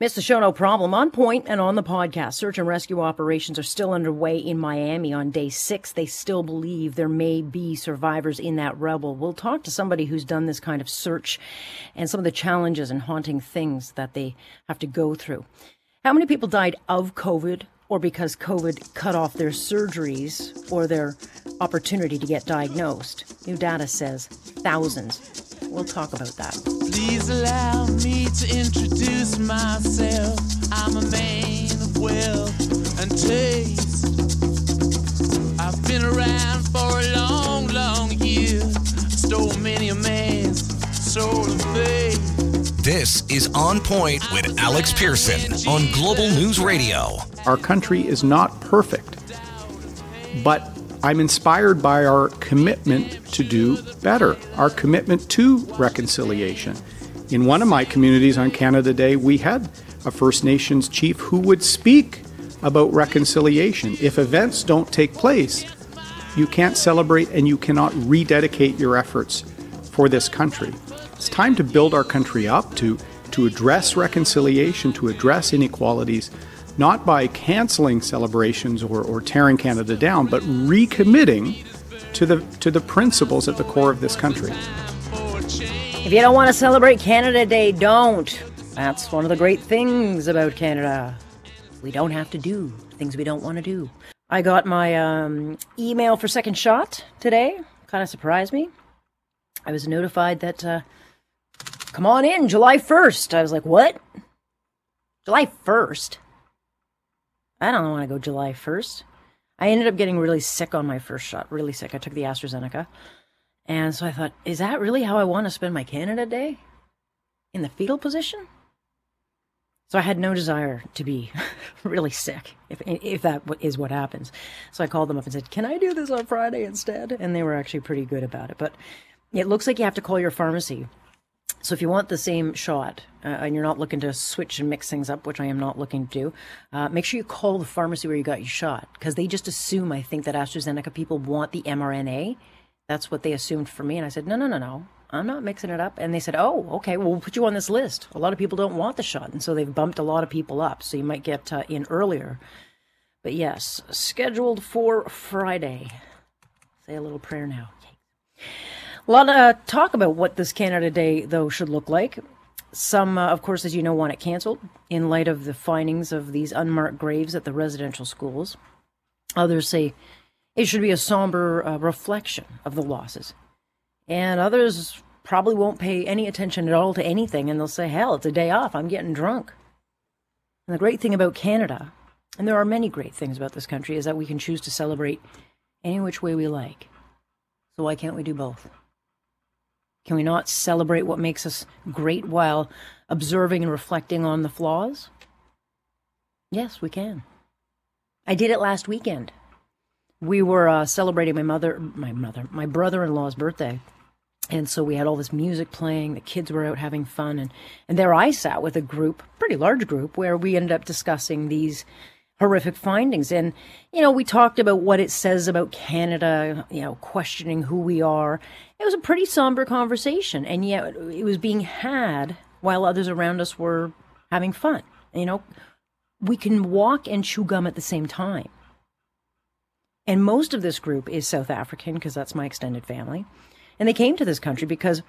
Missed the show, no problem. On point and on the podcast. Search and rescue operations are still underway in Miami on day six. They still believe there may be survivors in that rubble. We'll talk to somebody who's done this kind of search and some of the challenges and haunting things that they have to go through. How many people died of COVID or because COVID cut off their surgeries or their opportunity to get diagnosed? New data says thousands. We'll talk about that. Please allow me to introduce myself. I'm a man of wealth and taste. I've been around for a long, long year. Stole many a man's soul of faith. This is On Point with Alex Pearson on Global News Radio. Our country is not perfect, but I'm inspired by our commitment to do better, our commitment to reconciliation. In one of my communities on Canada Day, we had a First Nations chief who would speak about reconciliation. If events don't take place, you can't celebrate and you cannot rededicate your efforts for this country. It's time to build our country up, to, to address reconciliation, to address inequalities, not by canceling celebrations or, or tearing Canada down, but recommitting to the, to the principles at the core of this country. If you don't want to celebrate Canada Day, don't. That's one of the great things about Canada. We don't have to do things we don't want to do. I got my um, email for Second Shot today. Kind of surprised me. I was notified that, uh, come on in, July 1st. I was like, what? July 1st? I don't want to go July 1st. I ended up getting really sick on my first shot, really sick. I took the AstraZeneca. And so I thought, is that really how I want to spend my Canada Day? In the fetal position? So I had no desire to be really sick, if, if that is what happens. So I called them up and said, can I do this on Friday instead? And they were actually pretty good about it. But it looks like you have to call your pharmacy so if you want the same shot uh, and you're not looking to switch and mix things up, which I am not looking to do, uh, make sure you call the pharmacy where you got your shot because they just assume, I think, that AstraZeneca people want the mRNA. That's what they assumed for me. And I said, no, no, no, no. I'm not mixing it up. And they said, oh, okay, well, we'll put you on this list. A lot of people don't want the shot. And so they've bumped a lot of people up. So you might get uh, in earlier. But yes, scheduled for Friday. Say a little prayer now. A lot of uh, talk about what this Canada Day, though, should look like. Some, uh, of course, as you know, want it cancelled in light of the findings of these unmarked graves at the residential schools. Others say it should be a somber uh, reflection of the losses. And others probably won't pay any attention at all to anything and they'll say, hell, it's a day off. I'm getting drunk. And the great thing about Canada, and there are many great things about this country, is that we can choose to celebrate any which way we like. So why can't we do both? Can we not celebrate what makes us great while observing and reflecting on the flaws? Yes, we can. I did it last weekend. We were uh, celebrating my mother, my mother, my brother-in-law's birthday, and so we had all this music playing. The kids were out having fun, and and there I sat with a group, pretty large group, where we ended up discussing these horrific findings. And, you know, we talked about what it says about Canada, you know, questioning who we are. It was a pretty somber conversation. And yet it was being had while others around us were having fun. You know, we can walk and chew gum at the same time. And most of this group is South African because that's my extended family. And they came to this country because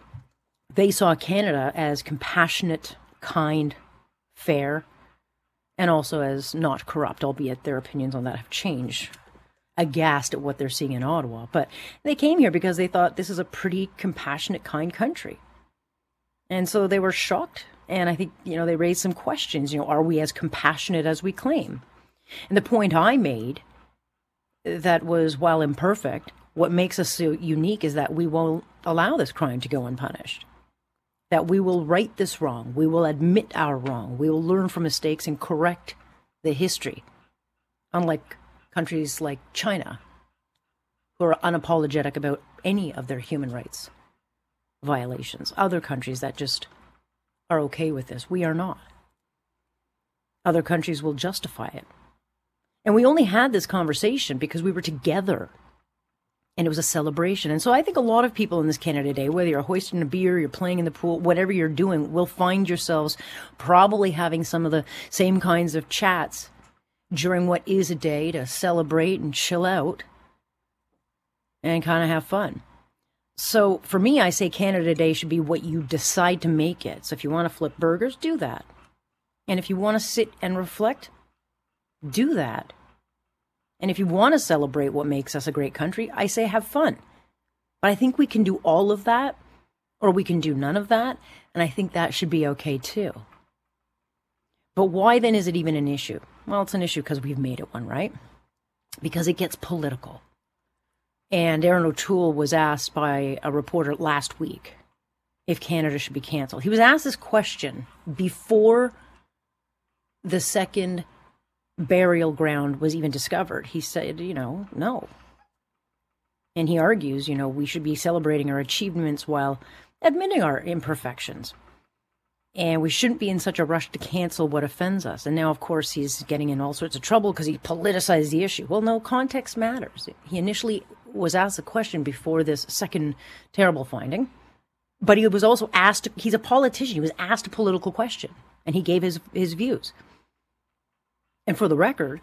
they saw Canada as compassionate, kind, fair, and also as not corrupt, albeit their opinions on that have changed. Aghast at what they're seeing in Ottawa. But they came here because they thought this is a pretty compassionate, kind country. And so they were shocked. And I think, you know, they raised some questions. You know, are we as compassionate as we claim? And the point I made that was, while imperfect, what makes us so unique is that we won't allow this crime to go unpunished that we will right this wrong, we will admit our wrong, we will learn from mistakes and correct the history. Unlike countries like China, who are unapologetic about any of their human rights violations, other countries that just are okay with this. We are not. Other countries will justify it. And we only had this conversation because we were together and it was a celebration. And so I think a lot of people in this Canada Day, whether you're hoisting a beer, you're playing in the pool, whatever you're doing, will find yourselves probably having some of the same kinds of chats during what is a day to celebrate and chill out and kind of have fun. So for me, I say Canada Day should be what you decide to make it. So if you want to flip burgers, do that. And if you want to sit and reflect, do that. And if you want to celebrate what makes us a great country, I say have fun. But I think we can do all of that, or we can do none of that. And I think that should be okay too. But why then is it even an issue? Well, it's an issue because we've made it one, right? Because it gets political. And Erin O'Toole was asked by a reporter last week if Canada should be canceled. He was asked this question before the second burial ground was even discovered. He said, you know, no. And he argues, you know, we should be celebrating our achievements while admitting our imperfections. And we shouldn't be in such a rush to cancel what offends us. And now, of course, he's getting in all sorts of trouble because he politicized the issue. Well, no, context matters. He initially was asked a question before this second terrible finding, but he was also asked, he's a politician, he was asked a political question, and he gave his, his views. And for the record,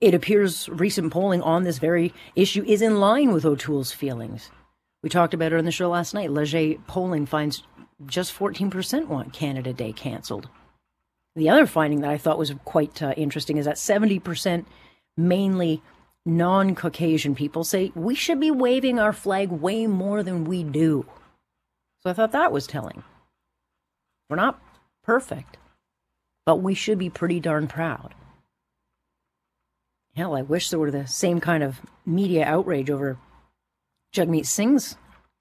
it appears recent polling on this very issue is in line with O'Toole's feelings. We talked about it on the show last night. Leger polling finds just 14% want Canada Day canceled. The other finding that I thought was quite uh, interesting is that 70% mainly non Caucasian people say we should be waving our flag way more than we do. So I thought that was telling. We're not perfect, but we should be pretty darn proud. Hell, I wish there were the same kind of media outrage over Jagmeet Singh's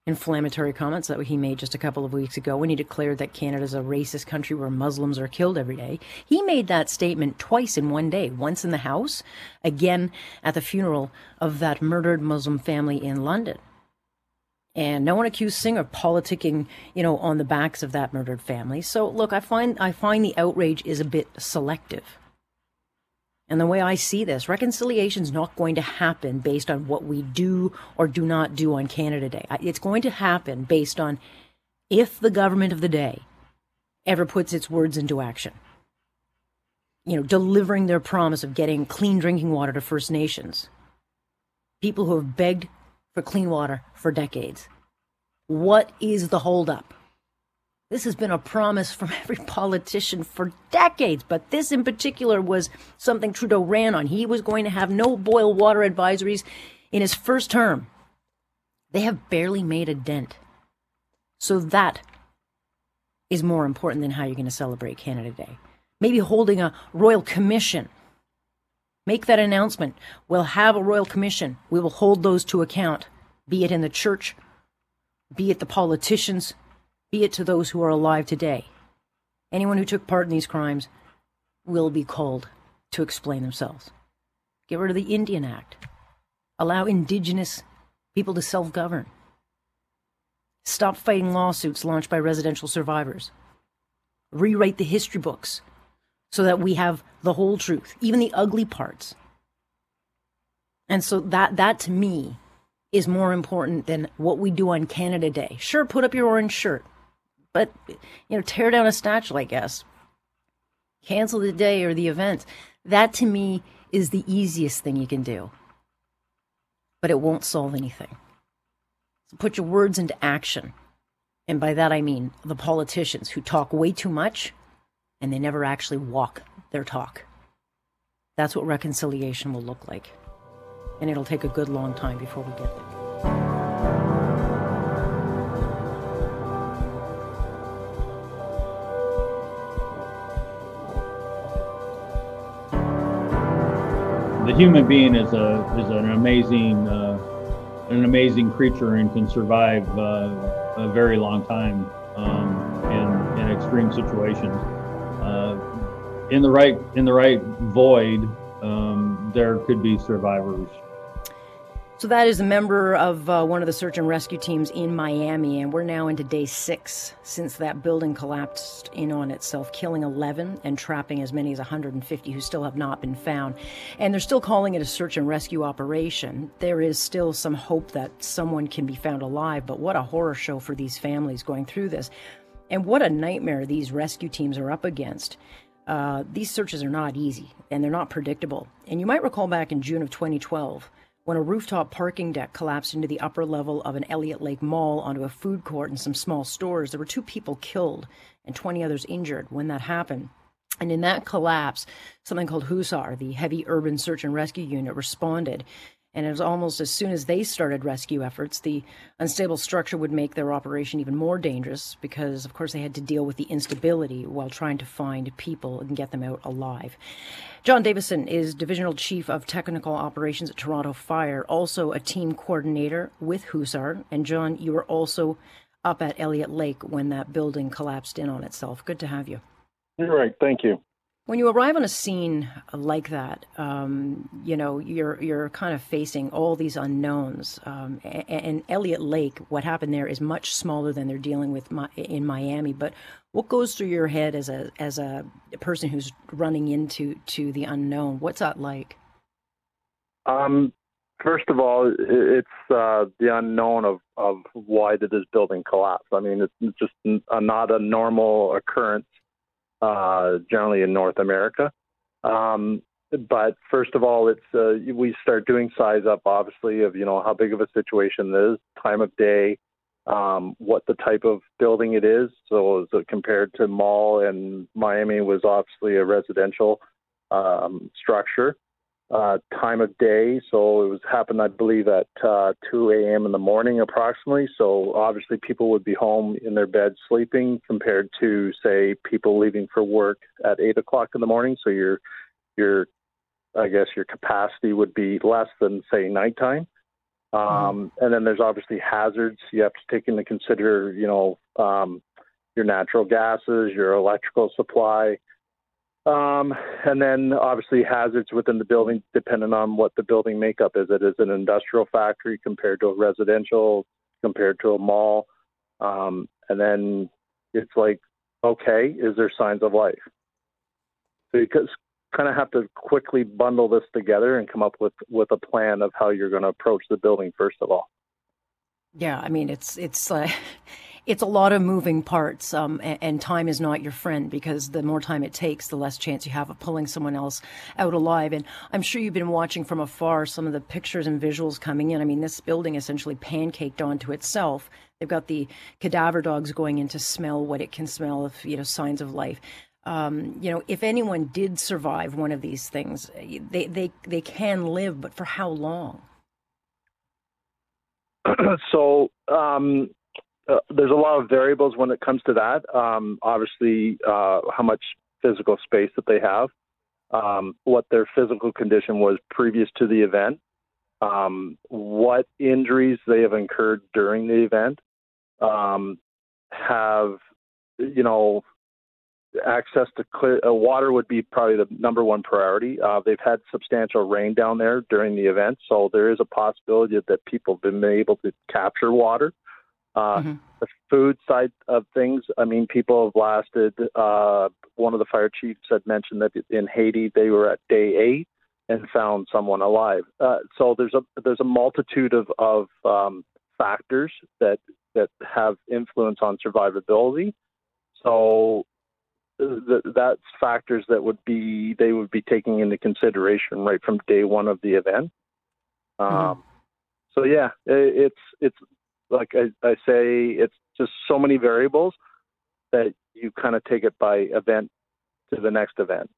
inflammatory comments that he made just a couple of weeks ago when he declared that Canada's a racist country where Muslims are killed every day. He made that statement twice in one day, once in the House, again at the funeral of that murdered Muslim family in London. And no one accused Singh of politicking, you know, on the backs of that murdered family. So look, I find I find the outrage is a bit selective. And the way I see this, reconciliation is not going to happen based on what we do or do not do on Canada Day. It's going to happen based on if the government of the day ever puts its words into action. You know, delivering their promise of getting clean drinking water to First Nations, people who have begged for clean water for decades. What is the holdup? This has been a promise from every politician for decades, but this in particular was something Trudeau ran on. He was going to have no boil water advisories in his first term. They have barely made a dent. So that is more important than how you're going to celebrate Canada Day. Maybe holding a royal commission. Make that announcement. We'll have a royal commission. We will hold those to account, be it in the church, be it the politicians, be it to those who are alive today. Anyone who took part in these crimes will be called to explain themselves. Get rid of the Indian Act. Allow indigenous people to self govern. Stop fighting lawsuits launched by residential survivors. Rewrite the history books so that we have the whole truth, even the ugly parts. And so that that to me is more important than what we do on Canada Day. Sure, put up your orange shirt. But, you know, tear down a statue, I guess. Cancel the day or the event. That to me is the easiest thing you can do. But it won't solve anything. So put your words into action. And by that I mean the politicians who talk way too much and they never actually walk their talk. That's what reconciliation will look like. And it'll take a good long time before we get there. The human being is a is an amazing uh, an amazing creature and can survive uh, a very long time um, in in extreme situations. Uh, in the right in the right void, um, there could be survivors. So that is a member of uh, one of the search and rescue teams in Miami, and we're now into day six since that building collapsed in on itself, killing 11 and trapping as many as 150 who still have not been found. And they're still calling it a search and rescue operation. There is still some hope that someone can be found alive, but what a horror show for these families going through this. And what a nightmare these rescue teams are up against. Uh, these searches are not easy and they're not predictable. And you might recall back in June of 2012 when a rooftop parking deck collapsed into the upper level of an Elliott Lake mall onto a food court and some small stores. There were two people killed and 20 others injured when that happened. And in that collapse, something called HUSAR, the Heavy Urban Search and Rescue Unit, responded and it was almost as soon as they started rescue efforts, the unstable structure would make their operation even more dangerous because, of course, they had to deal with the instability while trying to find people and get them out alive. John Davidson is Divisional Chief of Technical Operations at Toronto Fire, also a team coordinator with HUSAR. And, John, you were also up at Elliott Lake when that building collapsed in on itself. Good to have you. You're right. Thank you. When you arrive on a scene like that, um, you know you're you're kind of facing all these unknowns. Um, and, and Elliott Lake, what happened there is much smaller than they're dealing with in Miami. But what goes through your head as a as a person who's running into to the unknown? What's that like? Um, first of all, it's uh, the unknown of of why did this building collapse. I mean, it's just not a normal occurrence uh, generally in North America. Um, but first of all, it's uh, we start doing size up, obviously, of you know how big of a situation it is, time of day, um, what the type of building it is. So, so compared to mall and Miami was obviously a residential um, structure uh, time of day. So it was happened, I believe, at uh, 2 a.m. in the morning, approximately. So obviously, people would be home in their bed sleeping, compared to say people leaving for work at 8 o'clock in the morning. So your your I guess your capacity would be less than say nighttime. Um, mm-hmm. And then there's obviously hazards you have to take into consider. You know, um, your natural gases, your electrical supply. Um, and then obviously hazards within the building, depending on what the building makeup is. It is an industrial factory compared to a residential, compared to a mall. Um, and then it's like, okay, is there signs of life? So you kind of have to quickly bundle this together and come up with, with a plan of how you're going to approach the building first of all. Yeah, I mean it's it's uh, it's a lot of moving parts, um, and, and, time is not your friend because the more time it takes, the less chance you have of pulling someone else out alive. And I'm sure you've been watching from afar some of the pictures and visuals coming in. I mean, this building essentially pancaked onto itself. They've got the cadaver dogs going in to smell what it can smell of, you know, signs of life. Um, you know, if anyone did survive one of these things, they, they, they can live, but for how long? so um, uh, there's a lot of variables when it comes to that. Um, obviously, uh, how much physical space that they have, um, what their physical condition was previous to the event, um, what injuries they have incurred during the event, um, have you know access to clear uh, water would be probably the number one priority. Uh, they've had substantial rain down there during the event, so there is a possibility that people have been able to capture water. Uh, mm-hmm. The food side of things, I mean, people have lasted. Uh, one of the fire chiefs had mentioned that in Haiti they were at day eight and found someone alive. Uh, so there's a there's a multitude of of um, factors that that have influence on survivability. So th- that's factors that would be they would be taking into consideration right from day one of the event. Mm-hmm. Um, mm-hmm. So yeah, it, it's it's like I, I say, it's just so many variables that you kind of take it by event to the next event.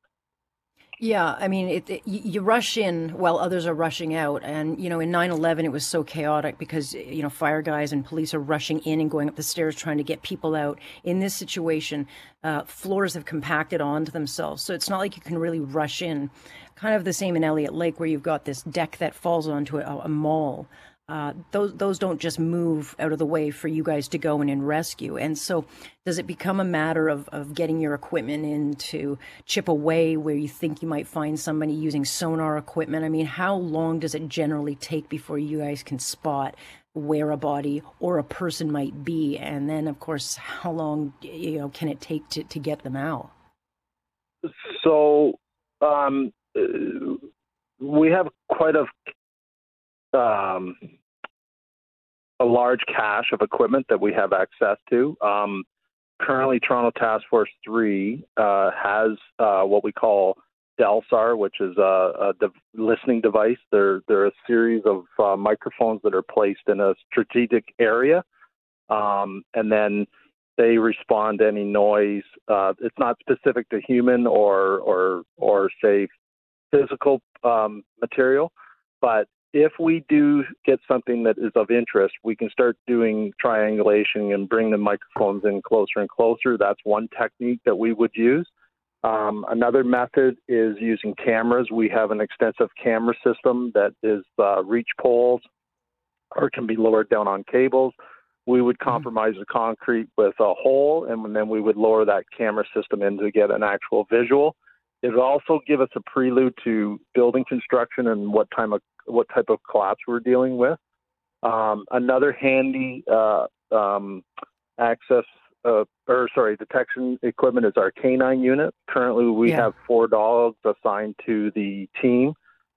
Yeah, I mean, it, it, you rush in while others are rushing out. And, you know, in 9 11, it was so chaotic because, you know, fire guys and police are rushing in and going up the stairs trying to get people out. In this situation, uh, floors have compacted onto themselves. So it's not like you can really rush in. Kind of the same in Elliott Lake, where you've got this deck that falls onto a, a mall. Uh, those those don't just move out of the way for you guys to go in and rescue. And so, does it become a matter of, of getting your equipment in to chip away where you think you might find somebody using sonar equipment? I mean, how long does it generally take before you guys can spot where a body or a person might be? And then, of course, how long you know can it take to, to get them out? So, um, uh, we have quite a um, a large cache of equipment that we have access to. Um, currently, Toronto Task Force 3 uh, has uh, what we call DELSAR, which is a, a de- listening device. They're, they're a series of uh, microphones that are placed in a strategic area. Um, and then they respond to any noise. Uh, it's not specific to human or, or, or say, physical um, material, but if we do get something that is of interest, we can start doing triangulation and bring the microphones in closer and closer. That's one technique that we would use. Um, another method is using cameras. We have an extensive camera system that is uh, reach poles or can be lowered down on cables. We would mm-hmm. compromise the concrete with a hole, and then we would lower that camera system in to get an actual visual. It would also give us a prelude to building construction and what time of what type of collapse we're dealing with. Um, another handy uh, um, access uh, or sorry detection equipment is our canine unit. Currently, we yeah. have four dogs assigned to the team.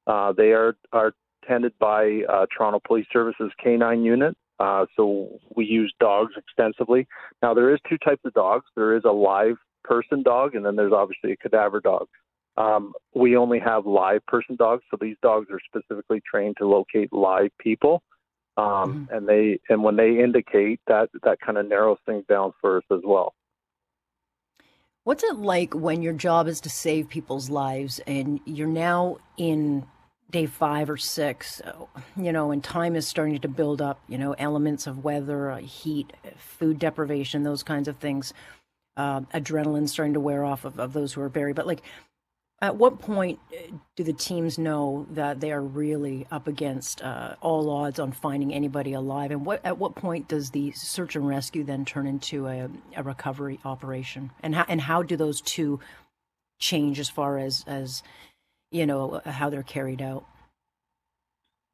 Uh, they are are tended by uh, Toronto Police Services canine unit. Uh, so we use dogs extensively. Now there is two types of dogs. There is a live person dog, and then there's obviously a cadaver dog. Um, we only have live person dogs, so these dogs are specifically trained to locate live people. Um, mm-hmm. And they and when they indicate that, that kind of narrows things down for us as well. What's it like when your job is to save people's lives and you're now in day five or six, you know, and time is starting to build up, you know, elements of weather, uh, heat, food deprivation, those kinds of things, uh, adrenaline starting to wear off of, of those who are buried. But like, at what point uh, do the teams know that they are really up against uh, all odds on finding anybody alive? And what at what point does the search and rescue then turn into a, a recovery operation? And how and how do those two change as far as as you know how they're carried out?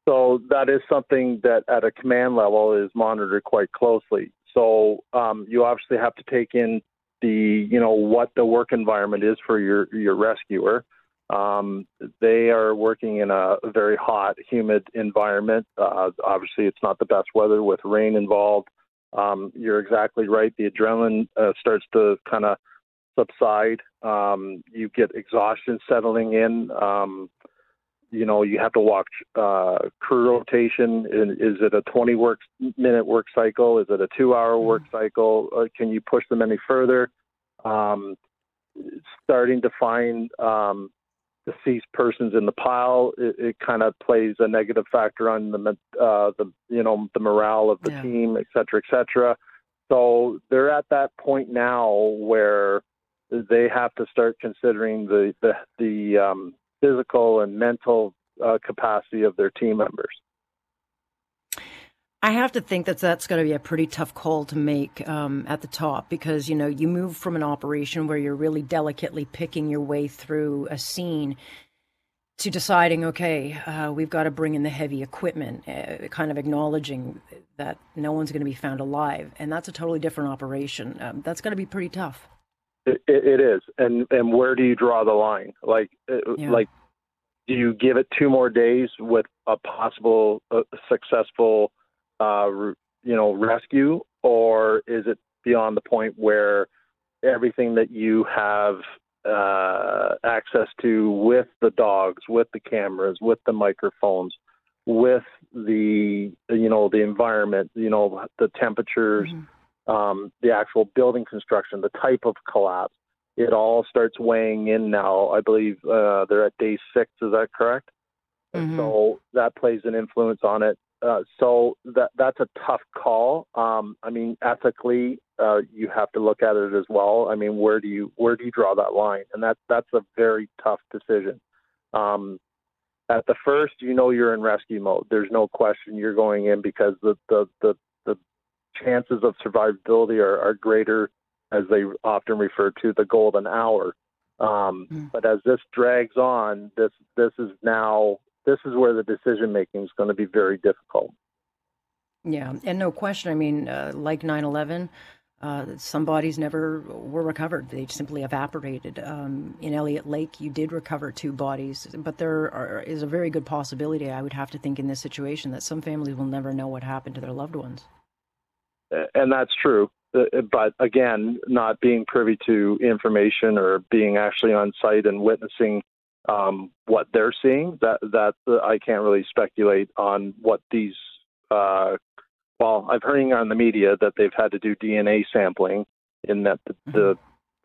So that is something that at a command level is monitored quite closely. So um, you obviously have to take in the you know what the work environment is for your your rescuer. Um, they are working in a very hot, humid environment. Uh, obviously, it's not the best weather with rain involved. Um, you're exactly right. The adrenaline uh, starts to kind of subside. Um, you get exhaustion settling in. Um, you know, you have to watch uh, crew rotation. Is it a 20 work minute work cycle? Is it a two hour work mm-hmm. cycle? Uh, can you push them any further? Um, starting to find um, deceased persons in the pile, it, it kind of plays a negative factor on the uh, the you know the morale of the yeah. team, et cetera, et cetera. So they're at that point now where they have to start considering the the the um, physical and mental uh, capacity of their team members. I have to think that that's going to be a pretty tough call to make um, at the top because you know you move from an operation where you're really delicately picking your way through a scene to deciding, okay, uh, we've got to bring in the heavy equipment, uh, kind of acknowledging that no one's going to be found alive, and that's a totally different operation. Um, that's going to be pretty tough. It, it is, and and where do you draw the line? Like, uh, yeah. like, do you give it two more days with a possible uh, successful, uh, you know, rescue, or is it beyond the point where everything that you have uh, access to with the dogs, with the cameras, with the microphones, with the you know the environment, you know the temperatures. Mm-hmm um, the actual building construction, the type of collapse. It all starts weighing in now. I believe uh, they're at day six. Is that correct? Mm-hmm. So that plays an influence on it. Uh, so that that's a tough call. Um, I mean, ethically, uh, you have to look at it as well. I mean, where do you where do you draw that line? And that that's a very tough decision. Um, At the first, you know you're in rescue mode. There's no question you're going in because the the, the chances of survivability are, are greater, as they often refer to the golden hour. Um, mm. But as this drags on, this this is now this is where the decision making is going to be very difficult. Yeah, and no question. I mean, uh, like 9 11, uh, some bodies never were recovered. They simply evaporated. Um, in Elliott Lake, you did recover two bodies, but there are, is a very good possibility, I would have to think, in this situation, that some families will never know what happened to their loved ones. And that's true. Uh, but again, not being privy to information or being actually on site and witnessing um, what they're seeing, that that uh, I can't really speculate on what these uh, well, I've heard on the media that they've had to do DNA sampling, in that the mm-hmm. the,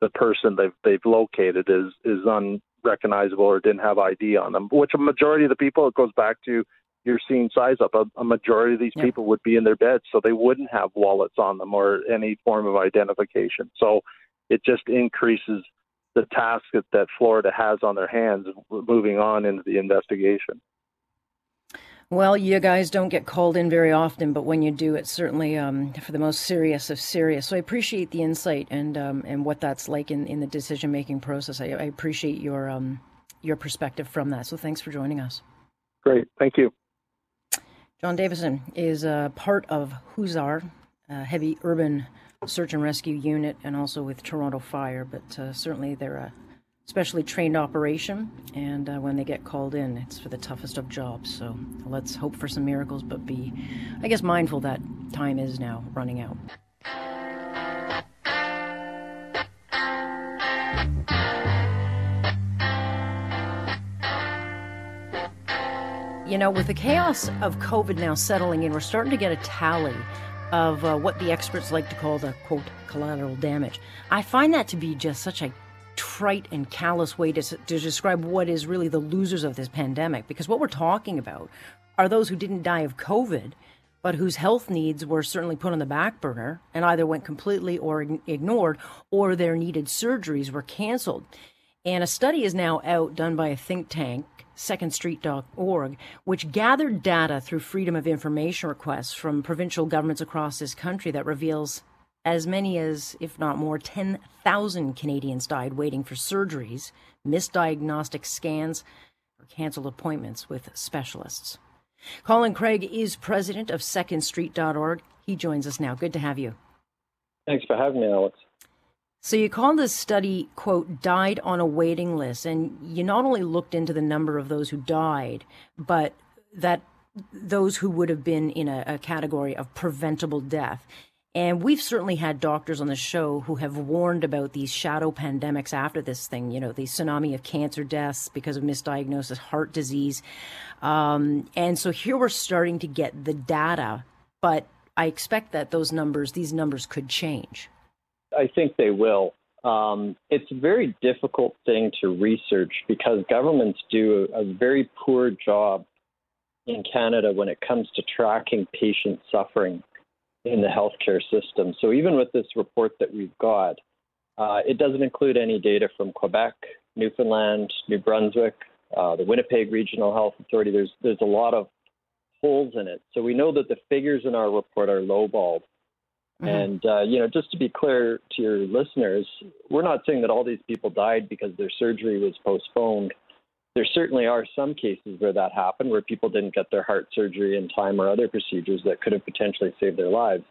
the person they've they've located is is unrecognizable or didn't have ID on them. Which a majority of the people, it goes back to you're seeing size up. A, a majority of these yep. people would be in their beds, so they wouldn't have wallets on them or any form of identification. So it just increases the task that, that Florida has on their hands moving on into the investigation. Well, you guys don't get called in very often, but when you do, it's certainly um, for the most serious of serious. So I appreciate the insight and um, and what that's like in, in the decision making process. I, I, appreciate your um, your perspective from that. So thanks for joining us. Great, thank you. John Davidson is a part of HUSAR, a heavy urban search and rescue unit, and also with Toronto Fire. But uh, certainly they're a specially trained operation, and uh, when they get called in, it's for the toughest of jobs. So let's hope for some miracles, but be, I guess, mindful that time is now running out. You know, with the chaos of COVID now settling in, we're starting to get a tally of uh, what the experts like to call the quote collateral damage. I find that to be just such a trite and callous way to, to describe what is really the losers of this pandemic. Because what we're talking about are those who didn't die of COVID, but whose health needs were certainly put on the back burner and either went completely or ignored, or their needed surgeries were canceled. And a study is now out done by a think tank, secondstreet.org, which gathered data through freedom of information requests from provincial governments across this country that reveals as many as, if not more, 10,000 Canadians died waiting for surgeries, misdiagnostic scans, or canceled appointments with specialists. Colin Craig is president of secondstreet.org. He joins us now. Good to have you. Thanks for having me, Alex. So you call this study, quote, died on a waiting list. And you not only looked into the number of those who died, but that those who would have been in a, a category of preventable death. And we've certainly had doctors on the show who have warned about these shadow pandemics after this thing, you know, the tsunami of cancer deaths because of misdiagnosis, heart disease. Um, and so here we're starting to get the data, but I expect that those numbers, these numbers could change. I think they will. Um, it's a very difficult thing to research because governments do a, a very poor job in Canada when it comes to tracking patient suffering in the healthcare system. So even with this report that we've got, uh, it doesn't include any data from Quebec, Newfoundland, New Brunswick, uh, the Winnipeg Regional Health Authority. There's there's a lot of holes in it. So we know that the figures in our report are lowballed. Mm-hmm. And uh, you know, just to be clear to your listeners, we're not saying that all these people died because their surgery was postponed there certainly are some cases where that happened, where people didn't get their heart surgery in time or other procedures that could have potentially saved their lives.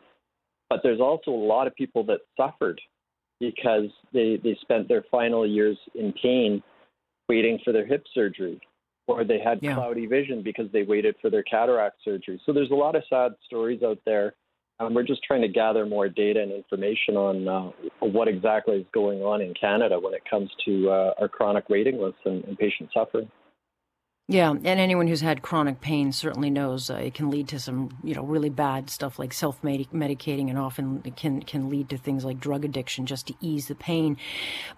But there's also a lot of people that suffered because they, they spent their final years in pain waiting for their hip surgery, or they had yeah. cloudy vision because they waited for their cataract surgery. So there's a lot of sad stories out there um, we're just trying to gather more data and information on uh, what exactly is going on in Canada when it comes to uh, our chronic waiting lists and, and, patient suffering. Yeah, and anyone who's had chronic pain certainly knows uh, it can lead to some, you know, really bad stuff like self-medicating, and often can can lead to things like drug addiction just to ease the pain.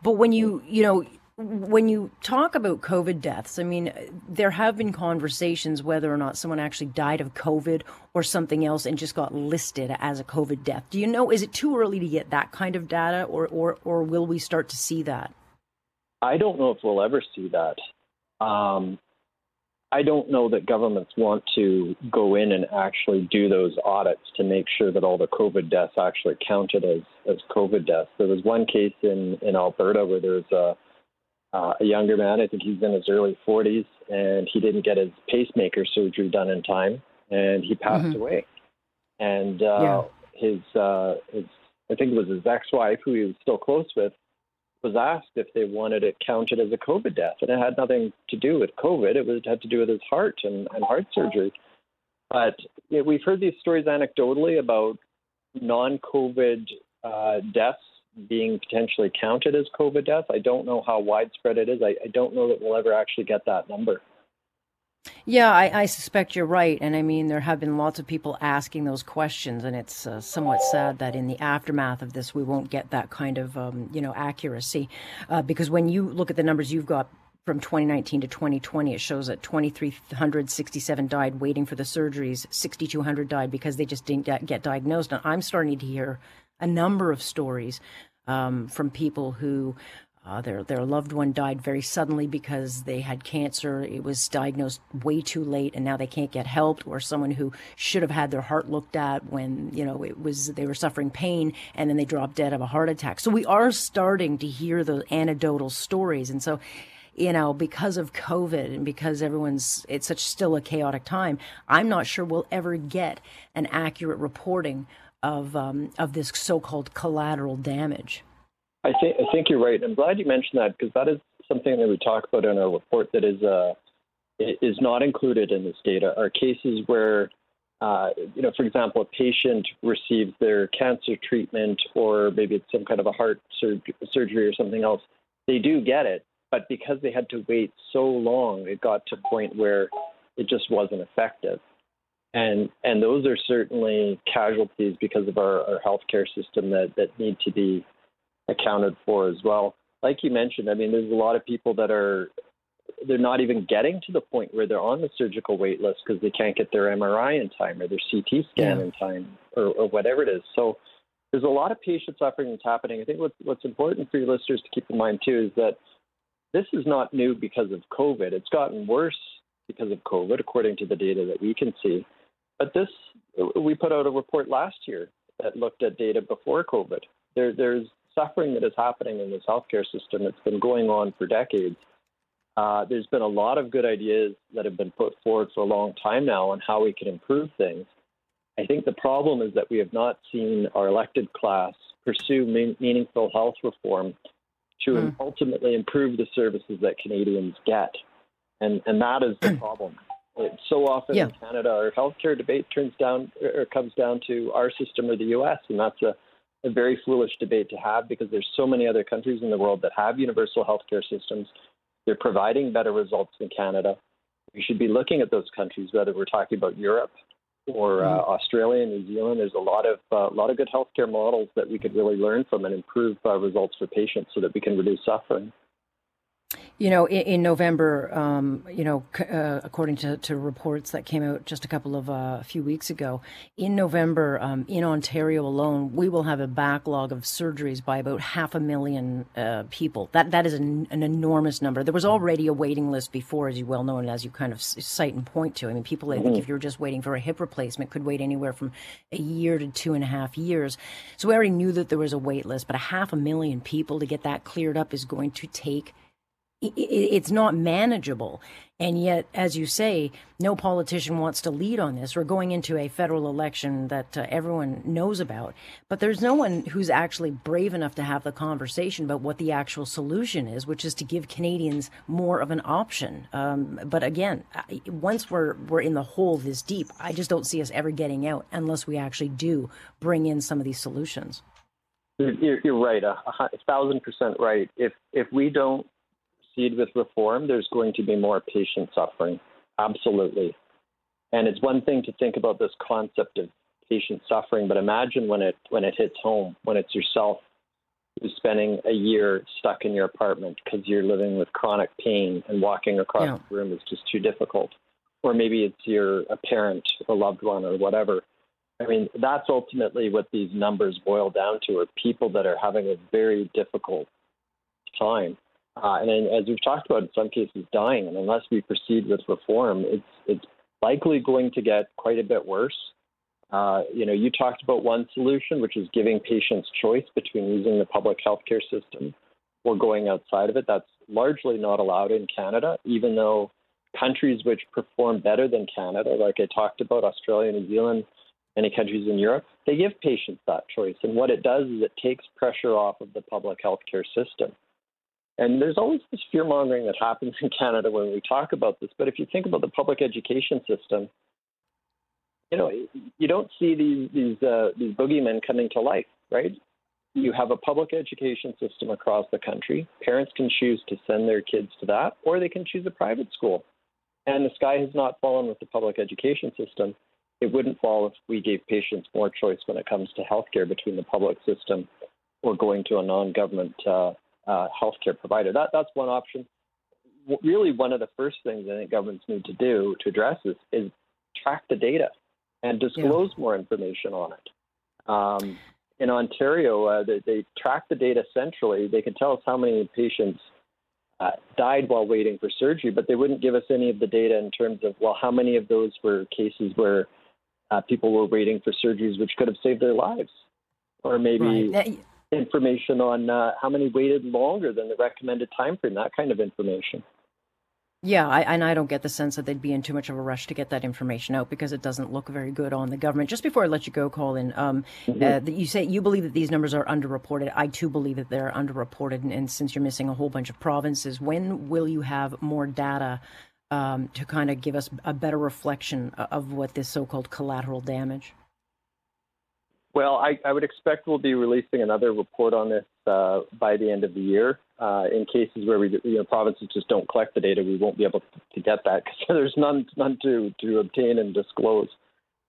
But when you, you know, when you talk about COVID deaths, I mean, there have been conversations whether or not someone actually died of COVID or something else and just got listed as a COVID death. Do you know, is it too early to get that kind of data or, or, or will we start to see that? I don't know if we'll ever see that. Um, I don't know that governments want to go in and actually do those audits to make sure that all the COVID deaths actually counted as, as COVID deaths. There was one case in, in Alberta where there was a, uh, a younger man, I think he's in his early 40s, and he didn't get his pacemaker surgery done in time, and he passed mm-hmm. away. And uh, yeah. his, uh, his, I think it was his ex-wife, who he was still close with, was asked if they wanted it counted as a COVID death, and it had nothing to do with COVID. It was it had to do with his heart and, and heart surgery. But you know, we've heard these stories anecdotally about non-COVID uh, deaths being potentially counted as COVID deaths. I don't know how widespread it is. I, I don't know that we'll ever actually get that number. Yeah, I, I, suspect you're right. And I mean, there have been lots of people asking those questions, and it's uh, somewhat sad that in the aftermath of this, we won't get that kind of, um, you know, accuracy. Uh, because when you look at the numbers you've got from 2019 to 2020, it shows that 2,367 died waiting for the surgeries, 6,200 died because they just didn't get diagnosed. And I'm starting to hear a number of stories um, from people who uh, their their loved one died very suddenly because they had cancer. It was diagnosed way too late, and now they can't get help. Or someone who should have had their heart looked at when you know it was they were suffering pain, and then they dropped dead of a heart attack. So we are starting to hear the anecdotal stories, and so you know, because of COVID and because everyone's, it's such still a chaotic time, I'm not sure we'll ever get an accurate reporting of um, of this so-called collateral damage. I think I think you're right. I'm glad you mentioned that because that is something that we talk about in our report that is uh, is not included in this data. Are cases where uh, you know, for example, a patient receives their cancer treatment, or maybe it's some kind of a heart sur- surgery or something else. They do get it, but because they had to wait so long, it got to a point where it just wasn't effective and and those are certainly casualties because of our, our healthcare system that that need to be accounted for as well. Like you mentioned, I mean, there's a lot of people that are they're not even getting to the point where they're on the surgical wait list because they can't get their MRI in time or their CT scan yeah. in time or, or whatever it is. So there's a lot of patient suffering that's happening. I think what's what's important for your listeners to keep in mind too is that this is not new because of COVID. It's gotten worse because of COVID, according to the data that we can see. But this, we put out a report last year that looked at data before COVID. There, there's suffering that is happening in this healthcare system. It's been going on for decades. Uh, there's been a lot of good ideas that have been put forward for a long time now on how we can improve things. I think the problem is that we have not seen our elected class pursue mean, meaningful health reform to mm. ultimately improve the services that Canadians get. And, and that is the problem. It, so often yeah. in Canada, our healthcare debate turns down or comes down to our system or the U.S., and that's a, a very foolish debate to have because there's so many other countries in the world that have universal healthcare systems. They're providing better results than Canada. We should be looking at those countries, whether we're talking about Europe or uh, mm-hmm. Australia and New Zealand. There's a lot of a uh, lot of good healthcare models that we could really learn from and improve uh, results for patients so that we can reduce suffering. You know, in, in November, um, you know, uh, according to, to reports that came out just a couple of uh, a few weeks ago, in November, um, in Ontario alone, we will have a backlog of surgeries by about half a million uh, people. That that is an, an, enormous number. There was already a waiting list before, as you well know, and as you kind of cite and point to. I mean, people, I think, if you're just waiting for a hip replacement, could wait anywhere from a year to two and a half years. So we already knew that there was a wait list, but a half a million people to get that cleared up is going to take it's not manageable. And yet, as you say, no politician wants to lead on this. We're going into a federal election that uh, everyone knows about, but there's no one who's actually brave enough to have the conversation about what the actual solution is, which is to give Canadians more of an option. Um, but again, once we're we're in the hole this deep, I just don't see us ever getting out unless we actually do bring in some of these solutions. You're, you're right, a, a thousand percent right. If if we don't proceed with reform, there's going to be more patient suffering. Absolutely. And it's one thing to think about this concept of patient suffering, but imagine when it when it hits home, when it's yourself who's spending a year stuck in your apartment because you're living with chronic pain and walking across yeah. the room is just too difficult. Or maybe it's your a parent, a loved one, or whatever. I mean, that's ultimately what these numbers boil down to: are people that are having a very difficult time. Uh, and as we've talked about, in some cases dying. And unless we proceed with reform, it's it's likely going to get quite a bit worse. Uh, you know, you talked about one solution, which is giving patients choice between using the public healthcare system or going outside of it. That's largely not allowed in Canada, even though countries which perform better than Canada, like I talked about, Australia, New Zealand, many countries in Europe, they give patients that choice. And what it does is it takes pressure off of the public healthcare system. And there's always this fear mongering that happens in Canada when we talk about this. But if you think about the public education system, you know, you don't see these these uh, these boogeymen coming to life, right? You have a public education system across the country. Parents can choose to send their kids to that, or they can choose a private school. And the sky has not fallen with the public education system. It wouldn't fall if we gave patients more choice when it comes to healthcare between the public system or going to a non-government uh, uh, healthcare provider. That that's one option. Really, one of the first things I think governments need to do to address this is track the data and disclose yeah. more information on it. Um, in Ontario, uh, they, they, track the data centrally. They can tell us how many patients uh, died while waiting for surgery, but they wouldn't give us any of the data in terms of, well, how many of those were cases where uh, people were waiting for surgeries which could have saved their lives? Or maybe right. Information on uh, how many waited longer than the recommended time frame, that kind of information. Yeah, I, and I don't get the sense that they'd be in too much of a rush to get that information out because it doesn't look very good on the government. Just before I let you go, Colin, um, mm-hmm. uh, you say you believe that these numbers are underreported. I too believe that they're underreported, and, and since you're missing a whole bunch of provinces, when will you have more data um, to kind of give us a better reflection of what this so-called collateral damage? Well, I, I would expect we'll be releasing another report on this uh, by the end of the year. Uh, in cases where we, you know, provinces just don't collect the data, we won't be able to get that because there's none, none to, to obtain and disclose.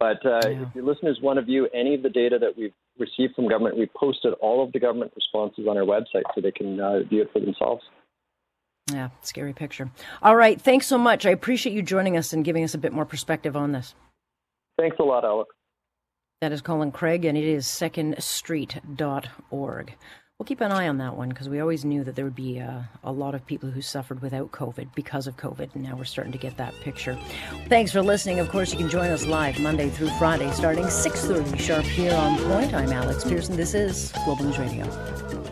But uh, yeah. if your listeners want to view any of the data that we've received from government, we've posted all of the government responses on our website so they can uh, view it for themselves. Yeah, scary picture. All right, thanks so much. I appreciate you joining us and giving us a bit more perspective on this. Thanks a lot, Alex. That is Colin Craig, and it is secondstreet.org. We'll keep an eye on that one because we always knew that there would be uh, a lot of people who suffered without COVID because of COVID, and now we're starting to get that picture. Thanks for listening. Of course, you can join us live Monday through Friday, starting 6:30 sharp here on Point. I'm Alex Pearson. This is Global News Radio.